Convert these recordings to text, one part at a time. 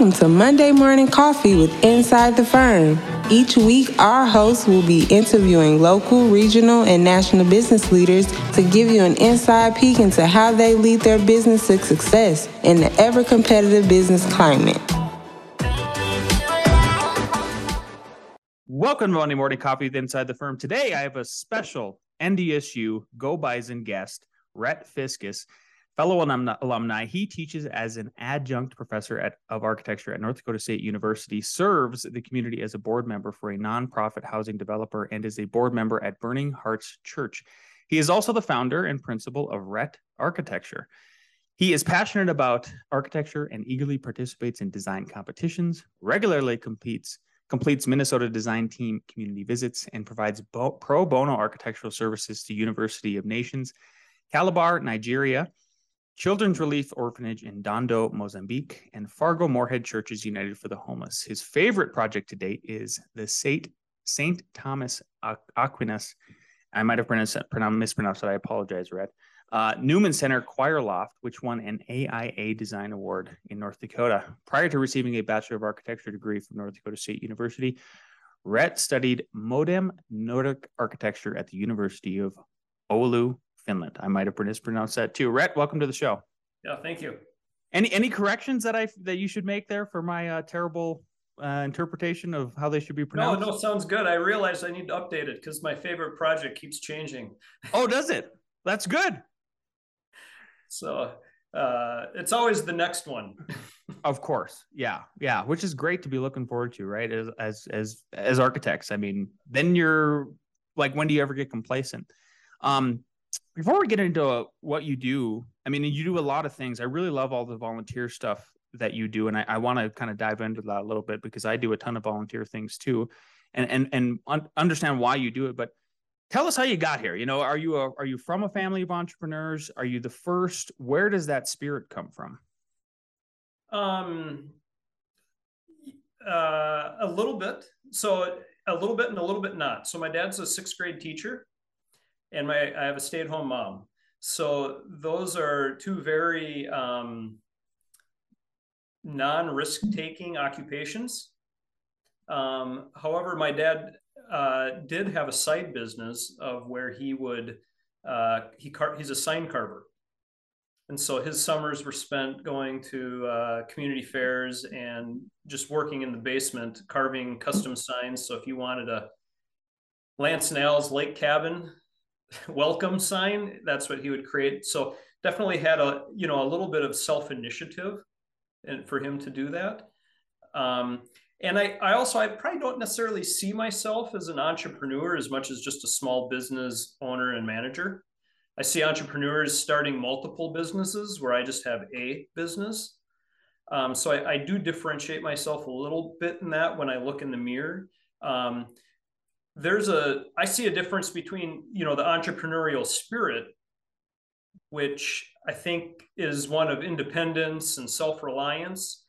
Welcome to Monday Morning Coffee with Inside the Firm. Each week, our hosts will be interviewing local, regional, and national business leaders to give you an inside peek into how they lead their business to success in the ever competitive business climate. Welcome to Monday Morning Coffee with Inside the Firm. Today, I have a special NDSU Go Bison guest, Rhett Fiskus fellow alumni. He teaches as an adjunct professor at, of architecture at North Dakota State University, serves the community as a board member for a nonprofit housing developer, and is a board member at Burning Hearts Church. He is also the founder and principal of RET Architecture. He is passionate about architecture and eagerly participates in design competitions, regularly competes completes Minnesota Design Team community visits, and provides bo- pro bono architectural services to University of Nations, Calabar, Nigeria, Children's Relief Orphanage in Dondo, Mozambique, and Fargo Moorhead Churches United for the Homeless. His favorite project to date is the St. St. Thomas Aquinas. I might have pronounced, pronounced mispronounced it. I apologize, Rhett. Uh, Newman Center Choir Loft, which won an AIA Design Award in North Dakota. Prior to receiving a Bachelor of Architecture degree from North Dakota State University, Rhett studied modem Nordic architecture at the University of Oulu, Finland. I might have mispronounced that too. Rhett, welcome to the show. Yeah, thank you. Any any corrections that I that you should make there for my uh, terrible uh, interpretation of how they should be pronounced? No, no, sounds good. I realize I need to update it because my favorite project keeps changing. Oh, does it? That's good. so uh, it's always the next one. of course, yeah, yeah, which is great to be looking forward to, right? As as as as architects, I mean, then you're like, when do you ever get complacent? Um, before we get into uh, what you do, I mean, you do a lot of things. I really love all the volunteer stuff that you do, and I, I want to kind of dive into that a little bit because I do a ton of volunteer things too, and and and un- understand why you do it. But tell us how you got here. You know, are you a, are you from a family of entrepreneurs? Are you the first? Where does that spirit come from? Um, uh, a little bit. So a little bit and a little bit not. So my dad's a sixth grade teacher and my I have a stay-at-home mom. So those are two very um, non-risk taking occupations. Um, however, my dad uh, did have a side business of where he would uh, he car- he's a sign carver, and so his summers were spent going to uh, community fairs and just working in the basement carving custom signs. So if you wanted a Lance Nell's lake cabin welcome sign. That's what he would create. So definitely had a you know a little bit of self initiative, and for him to do that. Um, and I, I also I probably don't necessarily see myself as an entrepreneur as much as just a small business owner and manager. I see entrepreneurs starting multiple businesses where I just have a business. Um, so I, I, do differentiate myself a little bit in that when I look in the mirror. Um, there's a i see a difference between you know the entrepreneurial spirit which i think is one of independence and self-reliance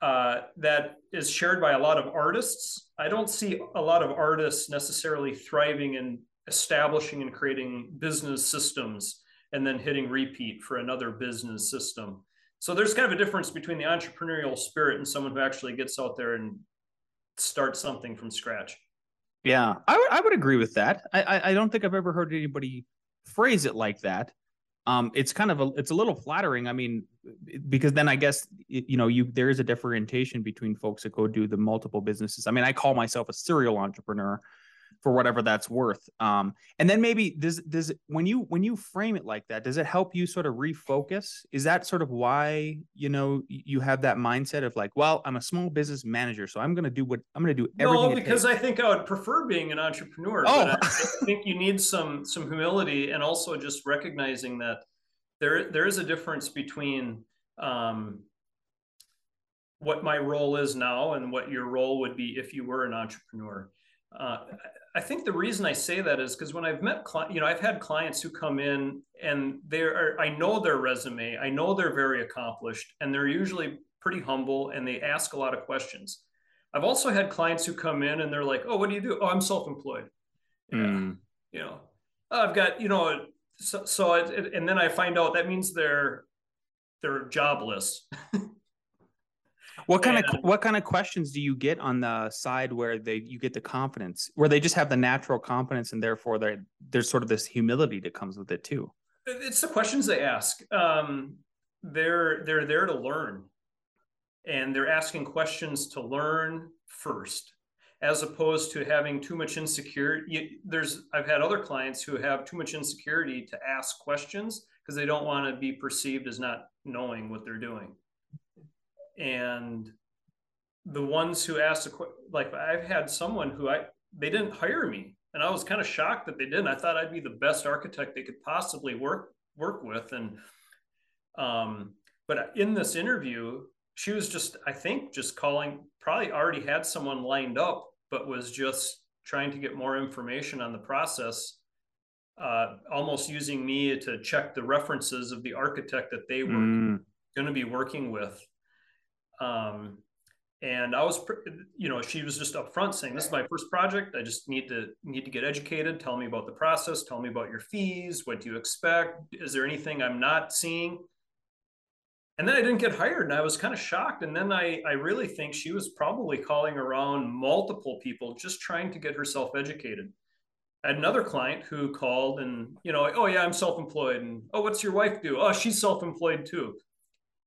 uh, that is shared by a lot of artists. I don't see a lot of artists necessarily thriving in establishing and creating business systems and then hitting repeat for another business system. So there's kind of a difference between the entrepreneurial spirit and someone who actually gets out there and starts something from scratch yeah, I would I would agree with that. I, I don't think I've ever heard anybody phrase it like that. Um, it's kind of a it's a little flattering. I mean, because then I guess you know you there is a differentiation between folks that go do the multiple businesses. I mean, I call myself a serial entrepreneur, for whatever that's worth. Um, and then maybe does does when you when you frame it like that, does it help you sort of refocus? Is that sort of why you know you have that mindset of like, well, I'm a small business manager, so I'm going to do what I'm going to do everything. No, because I think I would prefer being an entrepreneur. Oh. But I, I think you need some some humility and also just recognizing that there there is a difference between um, what my role is now and what your role would be if you were an entrepreneur. Uh, I think the reason I say that is because when I've met, cli- you know, I've had clients who come in and they're, I know their resume, I know they're very accomplished, and they're usually pretty humble and they ask a lot of questions. I've also had clients who come in and they're like, "Oh, what do you do? Oh, I'm self-employed." Mm. You know, oh, I've got, you know, so, so it, and then I find out that means they're they're jobless. What kind and, of what kind of questions do you get on the side where they you get the confidence, where they just have the natural confidence, and therefore there's sort of this humility that comes with it too? It's the questions they ask. Um, they're they're there to learn, and they're asking questions to learn first as opposed to having too much insecurity. There's I've had other clients who have too much insecurity to ask questions because they don't want to be perceived as not knowing what they're doing. And the ones who ask a like I've had someone who I they didn't hire me and I was kind of shocked that they didn't. I thought I'd be the best architect they could possibly work work with and um but in this interview she was just i think just calling probably already had someone lined up but was just trying to get more information on the process uh, almost using me to check the references of the architect that they were mm. going to be working with um, and i was you know she was just upfront saying this is my first project i just need to need to get educated tell me about the process tell me about your fees what do you expect is there anything i'm not seeing and then I didn't get hired and I was kind of shocked. And then I, I really think she was probably calling around multiple people just trying to get herself educated. I had another client who called and, you know, oh yeah, I'm self-employed. And oh, what's your wife do? Oh, she's self-employed too.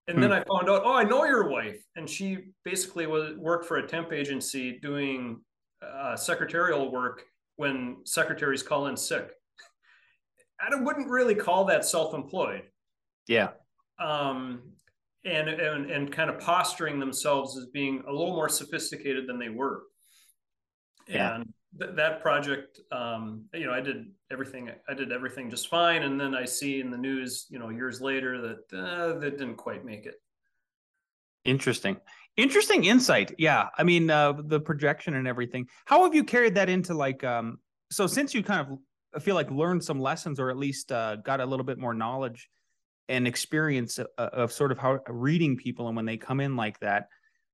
And hmm. then I found out, oh, I know your wife. And she basically was worked for a temp agency doing uh, secretarial work when secretaries call in sick. I wouldn't really call that self-employed. Yeah. Um, and, and and kind of posturing themselves as being a little more sophisticated than they were. Yeah. And th- that project, um, you know, I did everything. I did everything just fine, and then I see in the news, you know, years later that uh, that didn't quite make it. Interesting. Interesting insight. Yeah. I mean, uh, the projection and everything. How have you carried that into like, um, so since you kind of feel like learned some lessons or at least uh, got a little bit more knowledge and experience of, of, sort of how reading people and when they come in like that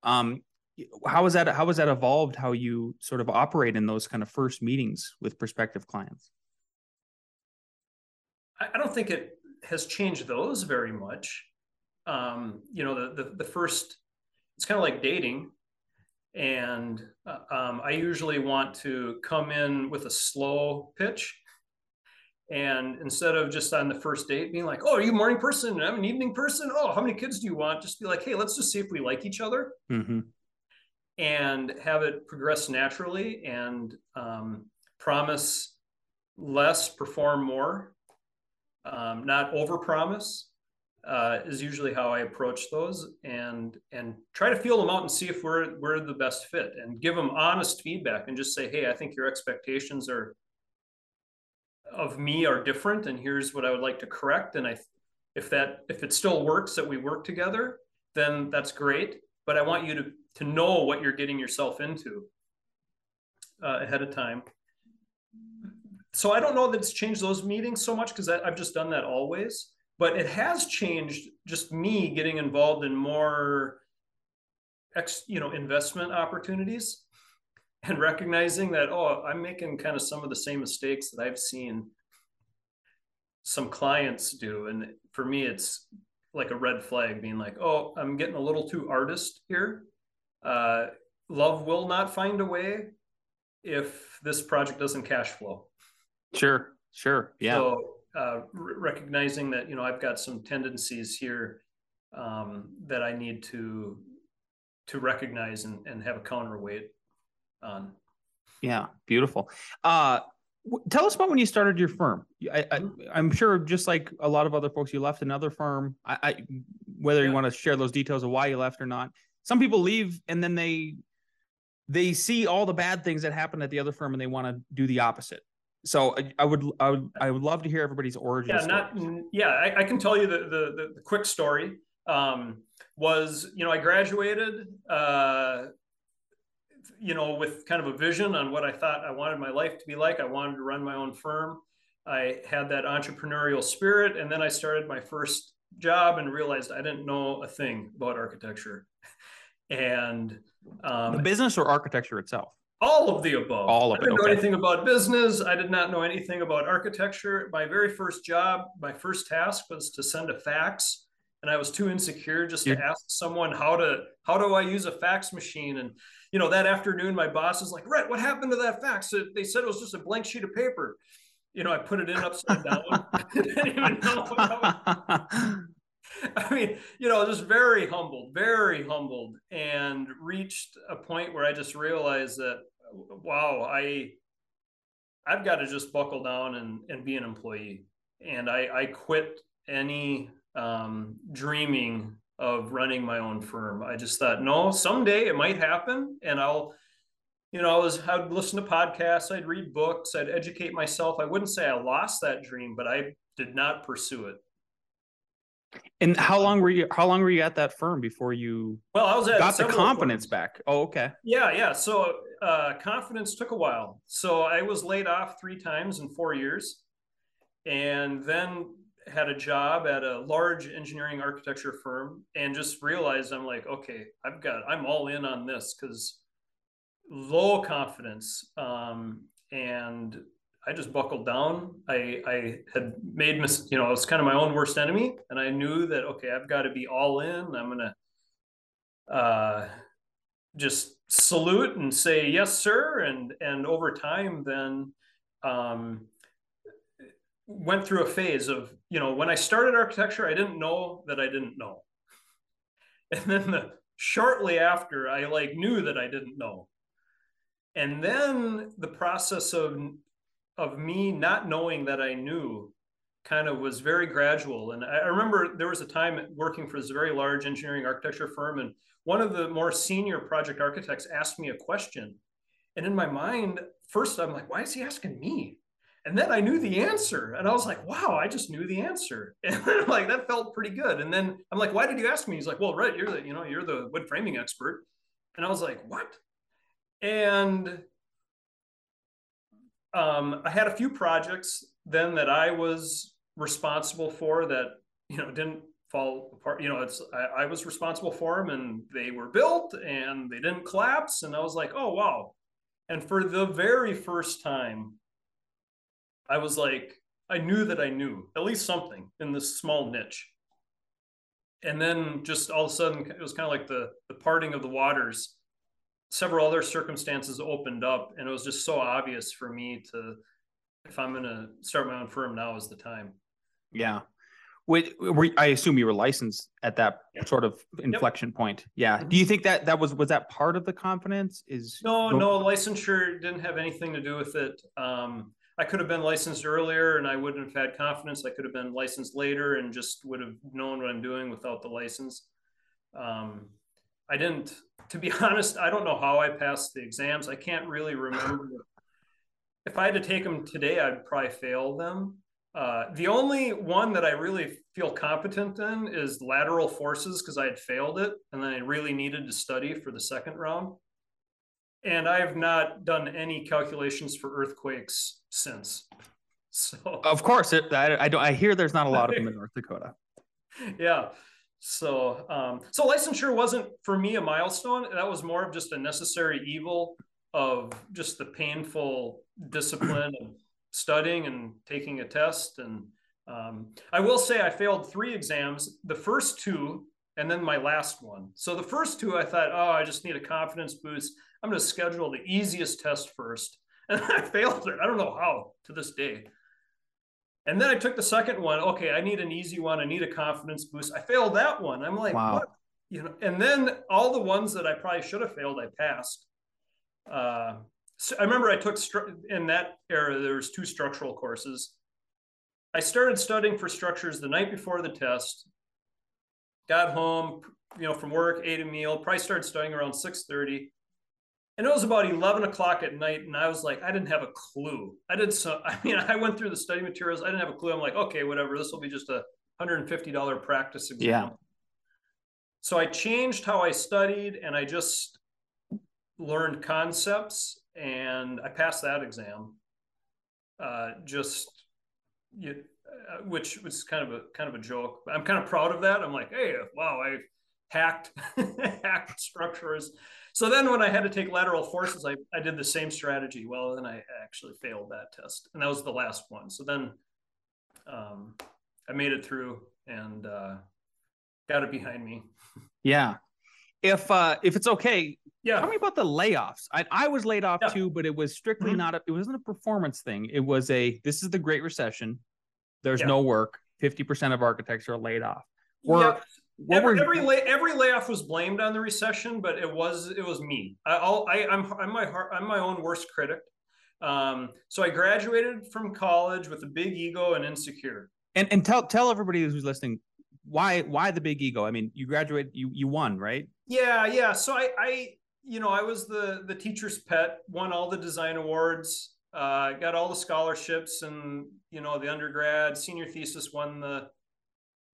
um how was that how was that evolved how you sort of operate in those kind of first meetings with prospective clients i don't think it has changed those very much um you know the the, the first it's kind of like dating and uh, um, i usually want to come in with a slow pitch and instead of just on the first date being like, oh, are you a morning person? I'm an evening person. Oh, how many kids do you want? Just be like, hey, let's just see if we like each other. Mm-hmm. And have it progress naturally and um, promise less, perform more, um, not over promise. Uh, is usually how I approach those, and and try to feel them out and see if we're we're the best fit, and give them honest feedback, and just say, hey, I think your expectations are of me are different and here's what I would like to correct. And I, if that, if it still works that we work together, then that's great. But I want you to, to know what you're getting yourself into uh, ahead of time. So I don't know that it's changed those meetings so much because I've just done that always, but it has changed just me getting involved in more ex, you know, investment opportunities and recognizing that oh i'm making kind of some of the same mistakes that i've seen some clients do and for me it's like a red flag being like oh i'm getting a little too artist here uh, love will not find a way if this project doesn't cash flow sure sure yeah so uh, recognizing that you know i've got some tendencies here um, that i need to to recognize and, and have a counterweight on. Yeah, beautiful. Uh, tell us about when you started your firm. I, am mm-hmm. sure, just like a lot of other folks, you left another firm. I, I whether yeah. you want to share those details of why you left or not. Some people leave and then they they see all the bad things that happened at the other firm and they want to do the opposite. So I, I, would I would I would love to hear everybody's origin. Yeah, not yeah. I, I, can tell you the the, the quick story. Um, was you know I graduated uh, you know, with kind of a vision on what I thought I wanted my life to be like. I wanted to run my own firm. I had that entrepreneurial spirit. And then I started my first job and realized I didn't know a thing about architecture. And um, the business or architecture itself? All of the above. All of I didn't it, know anything about business. I did not know anything about architecture. My very first job, my first task was to send a fax and I was too insecure just You're... to ask someone how to how do I use a fax machine. And you know, that afternoon, my boss is like, "Rhett, what happened to that fax? They said it was just a blank sheet of paper." You know, I put it in upside down. I didn't even know. I mean, you know, just very humbled, very humbled, and reached a point where I just realized that, wow, I, I've got to just buckle down and and be an employee. And I I quit any um, dreaming of running my own firm. I just thought, no, someday it might happen, and I'll, you know, I was I'd listen to podcasts, I'd read books, I'd educate myself. I wouldn't say I lost that dream, but I did not pursue it. And how long were you? How long were you at that firm before you? Well, I was at got the confidence firms. back. Oh, okay. Yeah, yeah. So uh, confidence took a while. So I was laid off three times in four years, and then had a job at a large engineering architecture firm and just realized I'm like, okay, I've got, I'm all in on this because low confidence. Um, and I just buckled down. I, I had made, mis- you know, I was kind of my own worst enemy. And I knew that, okay, I've got to be all in. I'm going to uh, just salute and say, yes, sir. And, and over time, then, um, went through a phase of, you know, when I started architecture, I didn't know that I didn't know. And then the, shortly after, I like knew that I didn't know. And then the process of of me not knowing that I knew kind of was very gradual. And I remember there was a time working for this very large engineering architecture firm, and one of the more senior project architects asked me a question. And in my mind, first I'm like, why is he asking me? And then I knew the answer. And I was like, wow, I just knew the answer. And like that felt pretty good. And then I'm like, why did you ask me? He's like, well, right, you're the, you know, you're the wood framing expert. And I was like, what? And um, I had a few projects then that I was responsible for that, you know, didn't fall apart. You know, it's I, I was responsible for them and they were built and they didn't collapse. And I was like, oh wow. And for the very first time, I was like, I knew that I knew at least something in this small niche. And then just all of a sudden, it was kind of like the, the parting of the waters. Several other circumstances opened up, and it was just so obvious for me to, if I'm going to start my own firm, now is the time. Yeah. Wait, were, I assume you were licensed at that sort of inflection yep. point. Yeah. Mm-hmm. Do you think that that was was that part of the confidence? Is no, no, licensure didn't have anything to do with it. Um, I could have been licensed earlier and I wouldn't have had confidence. I could have been licensed later and just would have known what I'm doing without the license. Um, I didn't, to be honest, I don't know how I passed the exams. I can't really remember. if I had to take them today, I'd probably fail them. Uh, the only one that I really feel competent in is lateral forces because I had failed it and then I really needed to study for the second round and I have not done any calculations for earthquakes since. So of course, it, I, I don't. I hear there's not a lot of them in North Dakota. yeah. So um, so licensure wasn't for me a milestone. That was more of just a necessary evil of just the painful discipline of studying and taking a test. And um, I will say I failed three exams. The first two and then my last one. So the first two, I thought, oh, I just need a confidence boost. I'm going to schedule the easiest test first. And I failed it. I don't know how to this day. And then I took the second one. Okay, I need an easy one. I need a confidence boost. I failed that one. I'm like, wow. what? You know, and then all the ones that I probably should have failed, I passed. Uh, so I remember I took stru- in that era, there was two structural courses. I started studying for structures the night before the test, got home, you know, from work, ate a meal, probably started studying around 6:30 and it was about 11 o'clock at night and i was like i didn't have a clue. I did so i mean i went through the study materials. I didn't have a clue. I'm like okay whatever. This will be just a $150 practice exam. Yeah. So i changed how i studied and i just learned concepts and i passed that exam. Uh, just you, uh, which was kind of a kind of a joke. I'm kind of proud of that. I'm like hey wow i hacked hacked structures so then when I had to take lateral forces, I, I did the same strategy. Well, then I actually failed that test. And that was the last one. So then um, I made it through and uh, got it behind me. Yeah. If uh if it's okay, Yeah. tell me about the layoffs. I, I was laid off Yeah. too, but it was strictly Mhm. not a, it wasn't a performance thing. It was a this is the Great Recession. There's Yeah. no work. 50% of architects are laid off. Were- Yeah. Every every, lay, every layoff was blamed on the recession, but it was it was me. I, I'll, I I'm I'm my heart, I'm my own worst critic. Um, so I graduated from college with a big ego and insecure. and and tell tell everybody who's listening why why the big ego? I mean, you graduated you you won, right? Yeah, yeah. So I I you know I was the the teacher's pet, won all the design awards, uh, got all the scholarships, and you know the undergrad senior thesis won the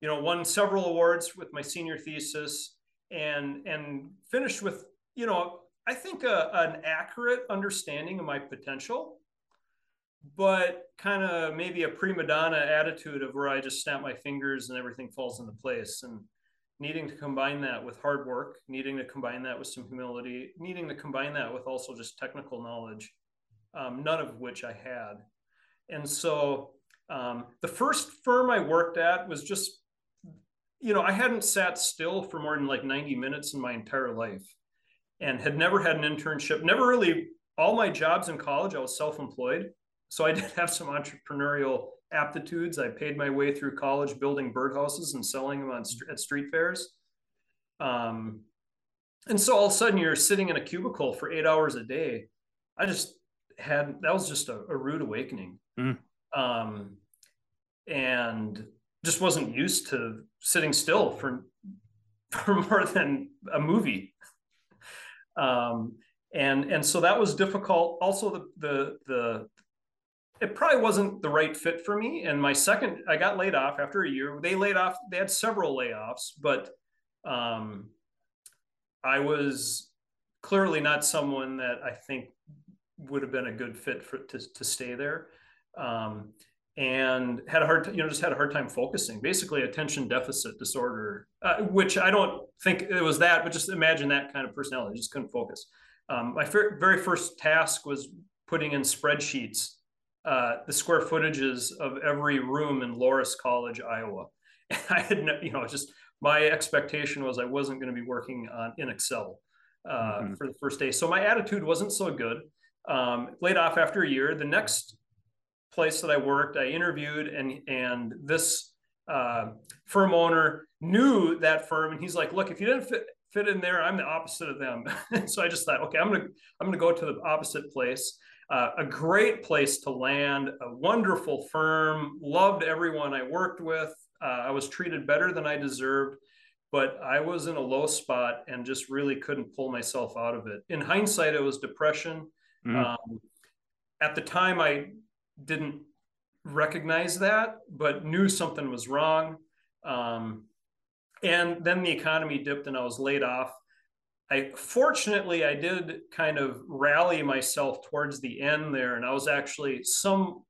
you know won several awards with my senior thesis and and finished with you know i think a, an accurate understanding of my potential but kind of maybe a prima donna attitude of where i just snap my fingers and everything falls into place and needing to combine that with hard work needing to combine that with some humility needing to combine that with also just technical knowledge um, none of which i had. And so um, the first firm i worked at was just you know, I hadn't sat still for more than like 90 minutes in my entire life and had never had an internship, never really, all my jobs in college, I was self employed. So I did have some entrepreneurial aptitudes. I paid my way through college building birdhouses and selling them on at street fairs. Um, and so all of a sudden you're sitting in a cubicle for eight hours a day. I just had, that was just a, a rude awakening. Mm. Um, and just wasn't used to sitting still for for more than a movie. Um and and so that was difficult. Also the the the it probably wasn't the right fit for me. And my second i got laid off after a year. They laid off they had several layoffs but um i was clearly not someone that i think would have been a good fit for to, to stay there. Um and had a hard, you know, just had a hard time focusing. Basically, attention deficit disorder, uh, which I don't think it was that, but just imagine that kind of personality. Just couldn't focus. Um, my fir- very first task was putting in spreadsheets uh, the square footages of every room in Loras College, Iowa. And I had, no, you know, just my expectation was I wasn't going to be working on in Excel uh, Mhm. for the first day. So my attitude wasn't so good. Um, laid off after a year. The next place that I worked, I interviewed, and and this uh, firm owner knew that firm, and he's like, "Look, if you didn't fit fit in there, I'm the opposite of them." so I just thought, okay, I'm gonna I'm gonna go to the opposite place. Uh, a great place to land, a wonderful firm, loved everyone I worked with. Uh, I was treated better than I deserved, but I was in a low spot and just really couldn't pull myself out of it. In hindsight, it was depression. Mm. Um, at the time, I didn't recognize that, but knew something was wrong. Um, and then the economy dipped and I was laid off. I fortunately I did kind of rally myself towards the end there, and I was actually some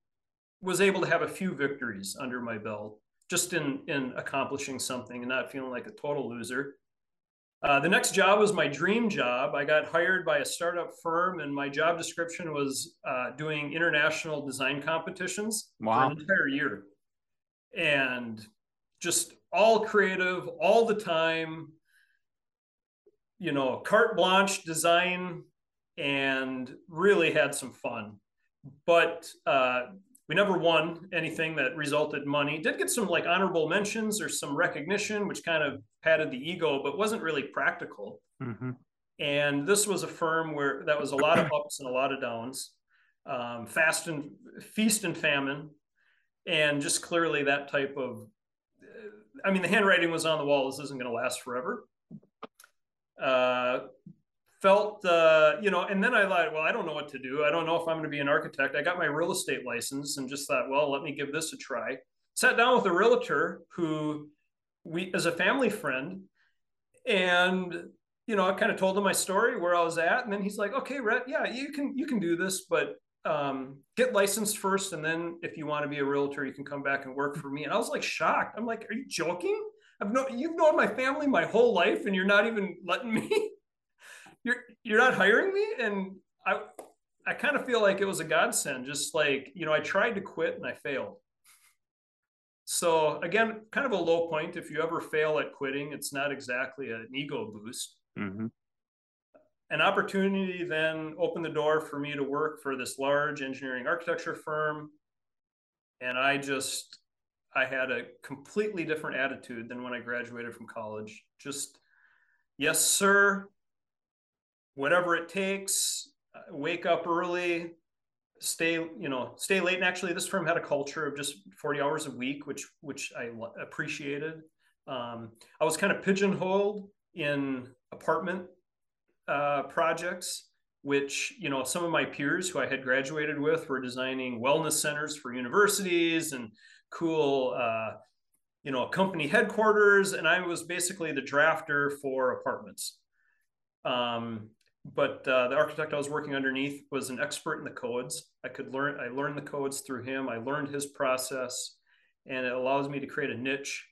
was able to have a few victories under my belt just in in accomplishing something and not feeling like a total loser. Uh, the next job was my dream job. I got hired by a startup firm, and my job description was uh, doing international design competitions Wow. for an entire year, and just all creative all the time. You know, carte blanche design, and really had some fun. But uh, we never won anything that resulted in money. Did get some like honorable mentions or some recognition, which kind of patted the ego, but wasn't really practical. Mhm. And this was a firm where that was a lot of ups and a lot of downs, um, fast and feast and famine, and just clearly that type of. I mean, the handwriting was on the wall. This isn't going to last forever. Uh, felt, uh, you know, and then I thought, well, I don't know what to do. I don't know if I'm going to be an architect. I got my real estate license and just thought, well, let me give this a try. Sat down with a realtor who we, as a family friend, and you know, I kind of told him my story where I was at, and then he's like, "Okay, Rhett, yeah, you can you can do this, but um, get licensed first, and then if you want to be a realtor, you can come back and work for me." And I was like shocked. I'm like, "Are you joking? I've known you've known my family my whole life, and you're not even letting me. you're you're not hiring me." And I I kind of feel like it was a godsend. Just like you know, I tried to quit and I failed. so again, kind of a low point. If you ever fail at quitting, it's not exactly an ego boost. Mm-hmm. An opportunity then opened the door for me to work for this large engineering architecture firm. And I just, I had a completely different attitude than when I graduated from college. Just, yes, sir, whatever it takes, uh, wake up early, stay you know stay late. And actually this firm had a culture of just 40 hours a week which which i appreciated. Um, i was kind of pigeonholed in apartment uh, projects which you know some of my peers who i had graduated with were designing wellness centers for universities and cool uh, you know company headquarters. And i was basically the drafter for apartments. Um, but uh, the architect I was working underneath was an expert in the codes. I could learn, I learned the codes through him. I learned his process, and it allows me to create a niche,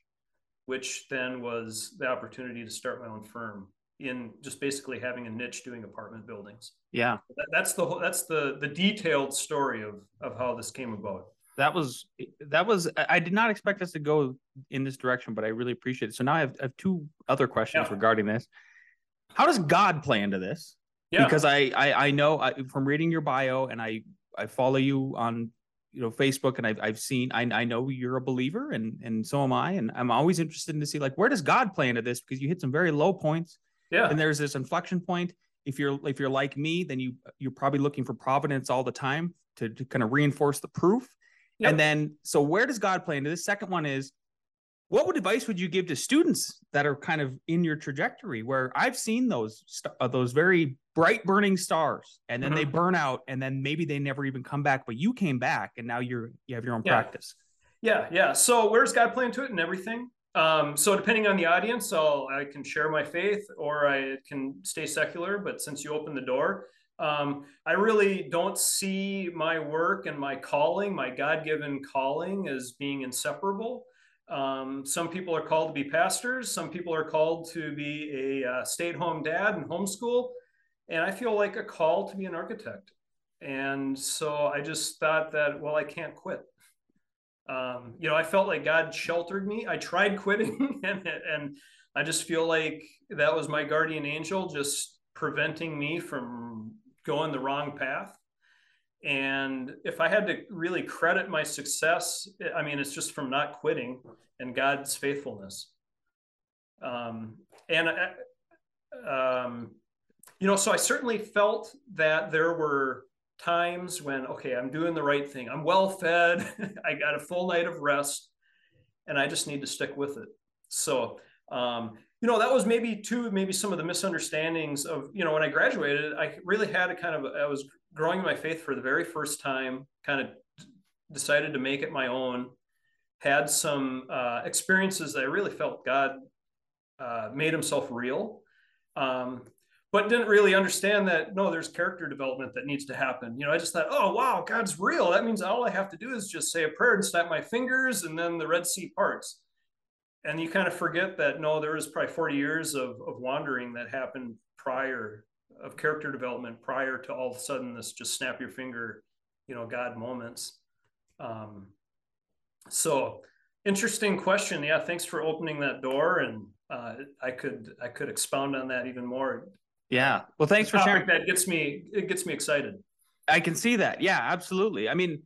which then was the opportunity to start my own firm in just basically having a niche doing apartment buildings. Yeah, that, that's the whole, that's the the detailed story of of how this came about. That was that was I did not expect us to go in this direction, but I really appreciate it. So now I have, I have two other questions yeah. regarding this. How does God play into this? Yeah. Because I I, I know I, from reading your bio and I I follow you on you know Facebook and I've I've seen I I know you're a believer and and so am I and I'm always interested in to see like where does God play into this because you hit some very low points. Yeah. And there's this inflection point. If you're if you're like me, then you you're probably looking for providence all the time to, to kind of reinforce the proof. Yep. And then so where does God play into this? Second one is what would advice would you give to students that are kind of in your trajectory where i've seen those uh, those very bright burning stars and then mm-hmm. they burn out and then maybe they never even come back but you came back and now you're you have your own yeah. practice yeah yeah so where's god play to it and everything um, so depending on the audience I'll, i can share my faith or i can stay secular but since you opened the door um, i really don't see my work and my calling my god-given calling as being inseparable um, some people are called to be pastors. Some people are called to be a uh, stay-at-home dad and homeschool. And I feel like a call to be an architect. And so I just thought that, well, I can't quit. Um, you know, I felt like God sheltered me. I tried quitting, and, and I just feel like that was my guardian angel, just preventing me from going the wrong path. And if I had to really credit my success, I mean, it's just from not quitting and God's faithfulness. Um, and, uh, um, you know, so I certainly felt that there were times when, okay, I'm doing the right thing. I'm well fed. I got a full night of rest and I just need to stick with it. So, um, you know, that was maybe two, maybe some of the misunderstandings of, you know, when I graduated, I really had a kind of, I was growing my faith for the very first time, kind of decided to make it my own, had some uh, experiences that I really felt God uh, made himself real. Um, but didn't really understand that no, there's character development that needs to happen. You know, I just thought, oh wow, God's real. That means all I have to do is just say a prayer and snap my fingers, and then the Red Sea parts. And you kind of forget that no, there was probably 40 years of, of wandering that happened prior of character development prior to all of a sudden this just snap your finger, you know, God moments. Um, so interesting question. Yeah, thanks for opening that door, and uh, I could I could expound on that even more. Yeah. Well, thanks for sharing. That gets me it gets me excited. I can see that. Yeah, absolutely. I mean,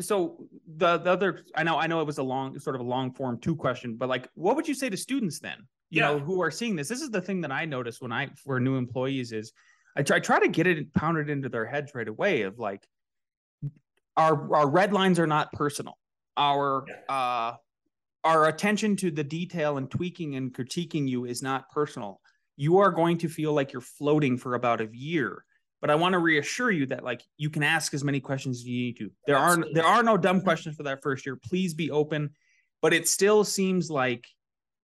so the the other I know I know it was a long sort of a long form two question, but like, what would you say to students then? you yeah. know, who are seeing this. This is the thing that I notice when I for new employees is I try, I try to get it pounded into their heads right away of like our our red lines are not personal. Our yeah. uh our attention to the detail and tweaking and critiquing you is not personal. You are going to feel like you're floating for about a year. But I want to reassure you that like you can ask as many questions as you need to. There Absolutely. are there are no dumb questions for that first year. Please be open. But it still seems like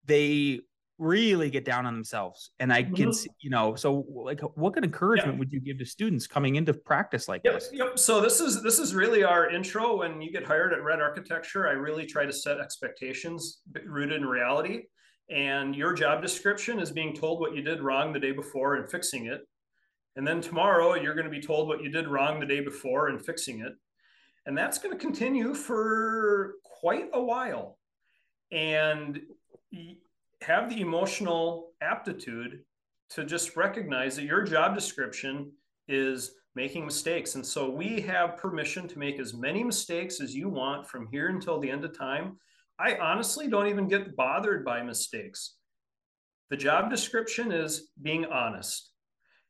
they really get down on themselves and i can mm-hmm. see, you know so like what kind of encouragement yeah. would you give to students coming into practice like yep, this yep so this is this is really our intro when you get hired at RET Architecture i really try to set expectations rooted in reality and your job description is being told what you did wrong the day before and fixing it and then tomorrow you're going to be told what you did wrong the day before and fixing it and that's going to continue for quite a while and have the emotional aptitude to just recognize that your job description is making mistakes. And so we have permission to make as many mistakes as you want from here until the end of time. I honestly don't even get bothered by mistakes. The job description is being honest.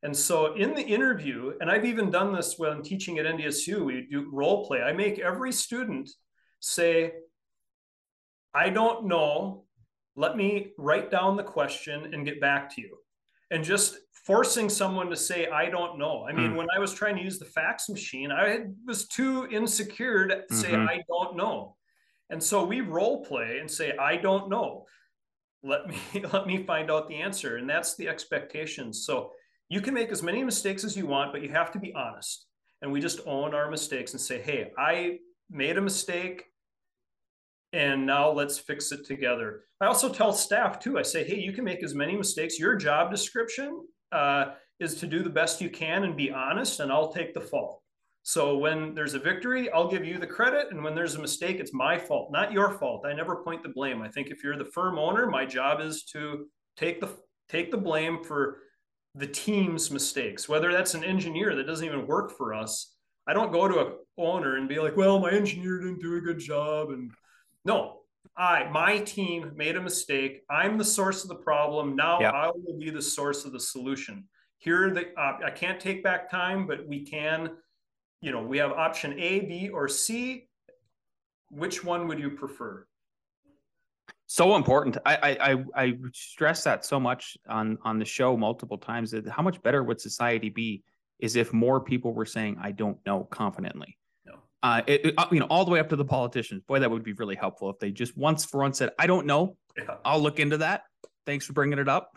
And so in the interview, and I've even done this when teaching at NDSU, we do role play. I make every student say, I don't know. Let me write down the question and get back to you. And just forcing someone to say, I don't know. I mean, mm. when I was trying to use the fax machine, I was too insecure to say, mm-hmm. I don't know. And so we role play and say, I don't know. Let me let me find out the answer. And that's the expectation. So you can make as many mistakes as you want, but you have to be honest. And we just own our mistakes and say, hey, I made a mistake and now let's fix it together. I also tell staff too, I say, hey, you can make as many mistakes. Your job description uh, is to do the best you can and be honest, and I'll take the fault. So when there's a victory, I'll give you the credit. And when there's a mistake, it's my fault, not your fault. I never point the blame. I think if you're the firm owner, my job is to take the take the blame for the team's mistakes, whether that's an engineer that doesn't even work for us. I don't go to a owner and be like, well, my engineer didn't do a good job. And no, I, my team made a mistake. I'm the source of the problem. Now yep. I will be the source of the solution. Here, the uh, I can't take back time, but we can. You know, we have option A, B, or C. Which one would you prefer? so important. I, I I stress that so much on on the show multiple times. That how much better would society be is if more people were saying I don't know confidently. No. Uh, it, it, uh, you know, all the way up to the politicians. Boy, that would be really helpful if they just once for once said, "I don't know. Yeah. I'll look into that. Thanks for bringing it up."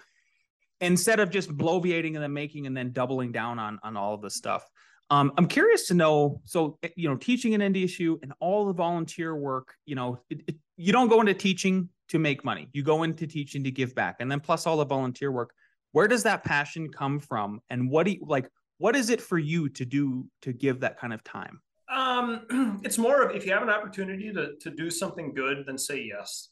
Instead of just bloviating and then making and then doubling down on on all of the stuff. Um, I'm curious to know. So, eh, you know, teaching an NDSU and all the volunteer work. You know, it, you don't go into teaching to make money. You go into teaching to give back. And then plus all the volunteer work. Where does that passion come from? And what do you like what is it for you to do to give that kind of time? Um, it's more of if you have an opportunity to to do something good, then say yes.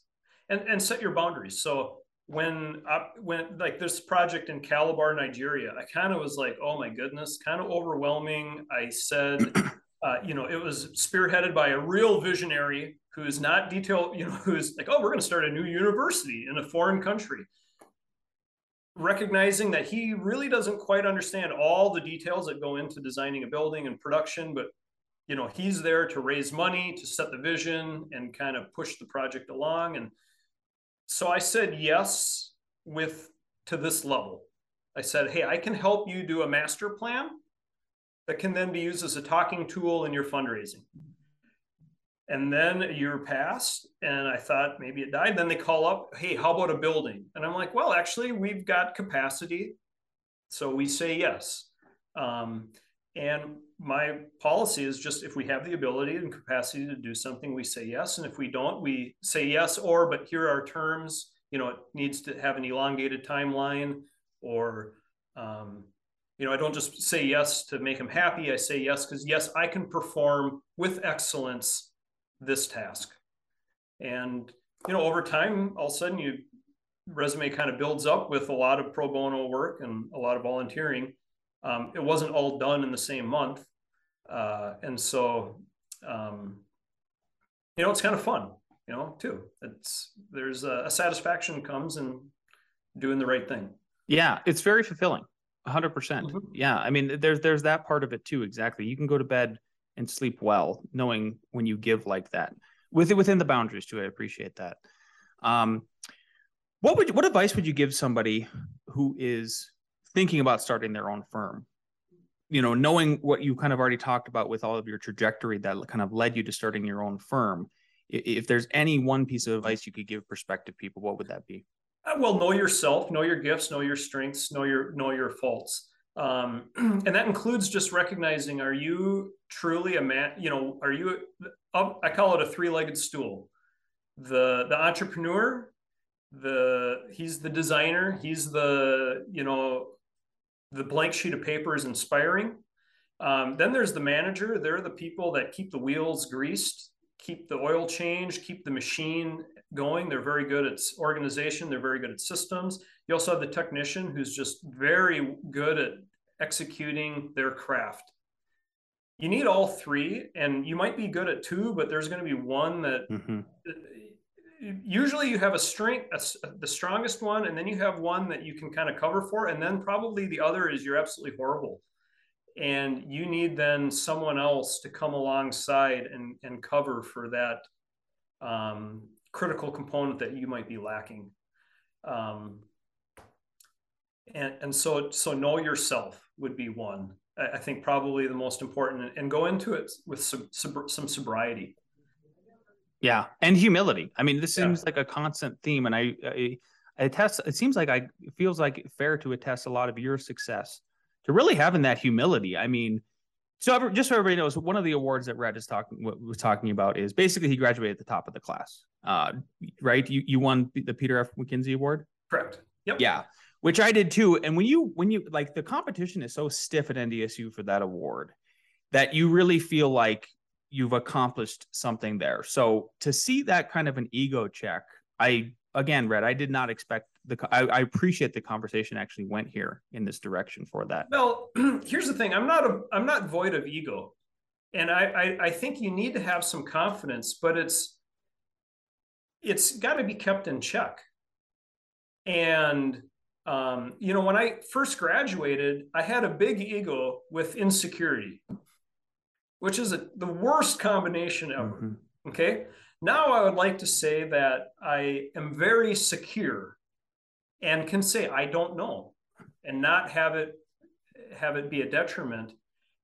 And and set your boundaries. So when I, when like this project in Calabar, Nigeria, I kind of was like, oh my goodness, kind of overwhelming. I said, uh, you know, it was spearheaded by a real visionary who's not detail, you know, who's like, oh, we're going to start a new university in a foreign country. Recognizing that he really doesn't quite understand all the details that go into designing a building and production, but you know, he's there to raise money, to set the vision and kind of push the project along. And so I said yes with to this level. I said, hey, I can help you do a master plan that can then be used as a talking tool in your fundraising. And then a year passed, and I thought maybe it died. Then they call up, hey, how about a building? And I'm like, well, actually, we've got capacity. So we say yes. Um, and my policy is just if we have the ability and capacity to do something, we say yes. And if we don't, we say yes, or, but here are terms, you know, it needs to have an elongated timeline or, um, you know, I don't just say yes to make them happy. I say yes because, yes, I can perform with excellence this task. And, you know, over time, all of a sudden, your resume kind of builds up with a lot of pro bono work and a lot of volunteering. Um, it wasn't all done in the same month. Uh, and so, um, you know, it's kind of fun, you know, too. It's there's a, a satisfaction comes in doing the right thing. Yeah, it's very fulfilling. 100%. percent mm-hmm. Yeah, I mean there's there's that part of it too exactly. You can go to bed and sleep well knowing when you give like that within within the boundaries too i appreciate that um, what would what advice would you give somebody who is thinking about starting their own firm. You know knowing what you kind of already talked about with all of your trajectory that kind of led you to starting your own firm if there's any one piece of advice you could give prospective people what would that be? Uh, well know yourself know your gifts know your strengths know your know your faults. Um, and that includes just recognizing are you truly a man you know are you i call it a three-legged stool. The the entrepreneur the he's the designer he's the you know the blank sheet of paper is inspiring um, then there's the manager they're the people that keep the wheels greased keep the oil changed keep the machine going. They're very good at organization. They're very good at systems. You also have the technician who's just very good at executing their craft. You need all three, and you might be good at two, but there's going to be one that mm-hmm. Usually you have a strength, a, the strongest one, and then you have one that you can kind of cover for, and then probably the other is you're absolutely horrible. And you need then someone else to come alongside and, and cover for that um, critical component that you might be lacking. Um, and, and so so know yourself would be one. I, I think probably the most important and go into it with some some sobriety yeah and humility i mean this seems yeah. like a constant theme and I, I I attest it seems like I it feels like fair to attest a lot of your success to really having that humility. I mean, so just so everybody knows, one of the awards that Rhett is talking was talking about is basically he graduated at the top of the class. Uh, right? You you won the Peter F. McKenzie Award. Correct. Yep. Yeah, which I did too. And when you when you like the competition is so stiff at NDSU for that award that you really feel like you've accomplished something there. So to see that kind of an ego check, I again, Rhett, I did not expect the. I, I, appreciate the conversation actually went here in this direction for that. Well, here's the thing: I'm not a, I'm not void of ego, and I, I, I think you need to have some confidence, but it's, it's got to be kept in check. And um, you know, when I first graduated, I had a big ego with insecurity, which is a, the worst combination ever. Mm-hmm. Okay now I would like to say that I am very secure and can say I don't know and not have it have it be a detriment.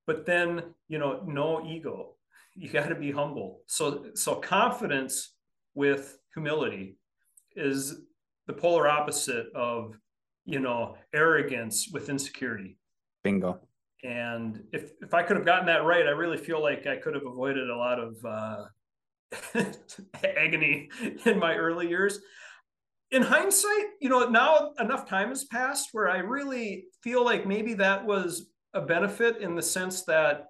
But then, you know, no ego. You got to be humble. So so confidence with humility is the polar opposite of, you know, arrogance with insecurity. Bingo. And if if I could have gotten that right, I really feel like I could have avoided a lot of uh, agony in my early years. In hindsight, you know, now enough time has passed where I really feel like maybe that was a benefit in the sense that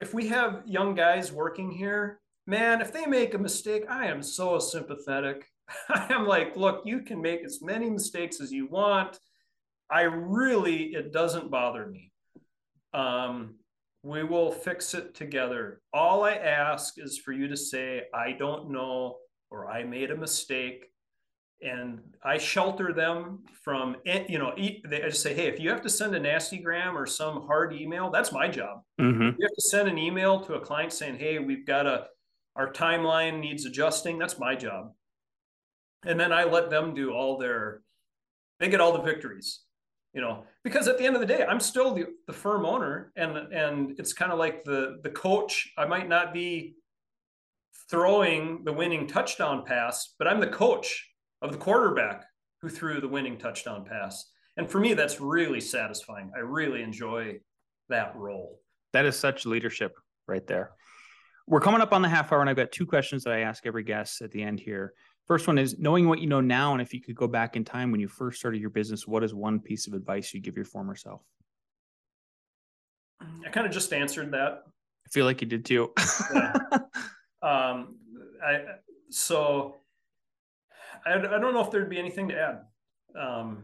if we have young guys working here, man, if they make a mistake, I am so sympathetic. I am like, look, you can make as many mistakes as you want. I really, it doesn't bother me. Um, we will fix it together. All I ask is for you to say, I don't know, or I made a mistake. And I shelter them from, you know, I just say, hey, if you have to send a nasty gram or some hard email, that's my job. Mm-hmm. you have to send an email to a client saying, hey, we've got a, our timeline needs adjusting, that's my job. And then I let them do all their, they get all the victories you know because at the end of the day i'm still the, the firm owner and and it's kind of like the the coach i might not be throwing the winning touchdown pass but i'm the coach of the quarterback who threw the winning touchdown pass. And for me that's really satisfying. I really enjoy that role. That is such leadership right there. We're coming up on the half hour and i've got two questions that i ask every guest at the end here First one is knowing what you know now, and if you could go back in time when you first started your business, what is one piece of advice you give your former self? I kind of just answered that. I feel like you did too. yeah. Um, I so I, I don't know if there'd be anything to add. Um,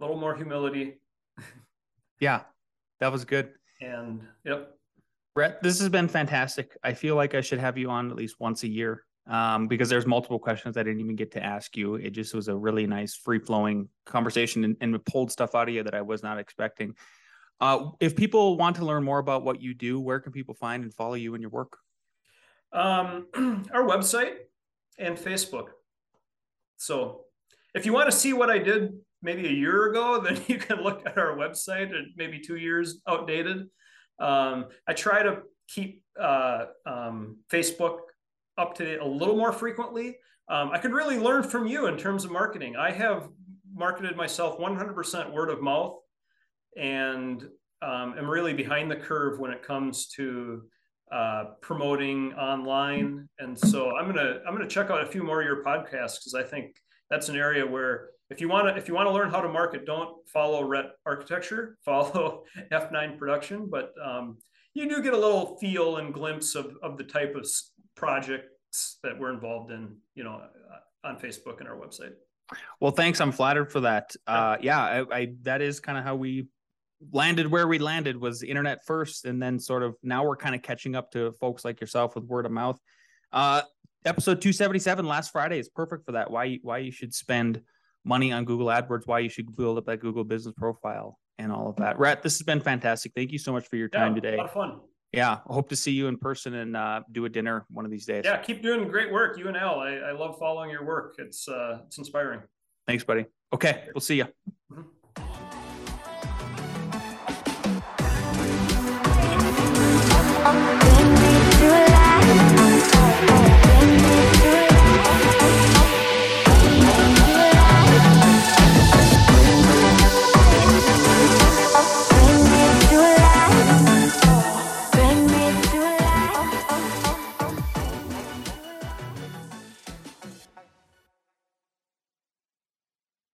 a little more humility. yeah, that was good. And yep. Rhett, this has been fantastic. I feel like I should have you on at least once a year um, because there's multiple questions I didn't even get to ask you. It just was a really nice, free flowing conversation and, and pulled stuff out of you that I was not expecting. Uh, if people want to learn more about what you do, where can people find and follow you and your work? Um, our website and Facebook. So if you want to see what I did maybe a year ago, then you can look at our website and maybe two years outdated. Um, I try to keep uh, um, Facebook up to date a little more frequently. Um, I could really learn from you in terms of marketing. I have marketed myself 100% word of mouth and um, am really behind the curve when it comes to uh, promoting online. And so I'm gonna I'm gonna check out a few more of your podcasts because I think that's an area where if you want to if you want to learn how to market, don't follow RET Architecture, follow F9 Production, but um, you do get a little feel and glimpse of, of the type of project that we're involved in, you know, on Facebook and our website. Well, thanks. I'm flattered for that. Uh, yeah, I, I that is kind of how we landed where we landed was internet first, and then sort of now we're kind of catching up to folks like yourself with word of mouth. Uh, episode 277 last Friday is perfect for that. Why why you should spend money on Google AdWords, why you should build up that Google business profile and all of that. Rhett, this has been fantastic. Thank you so much for your time yeah, today. A lot of fun. Yeah, I hope to see you in person and uh, do a dinner one of these days. Yeah, keep doing great work, you and Al. I, I love following your work. It's uh, it's inspiring. Thanks, buddy. Okay, we'll see you. Mm-hmm.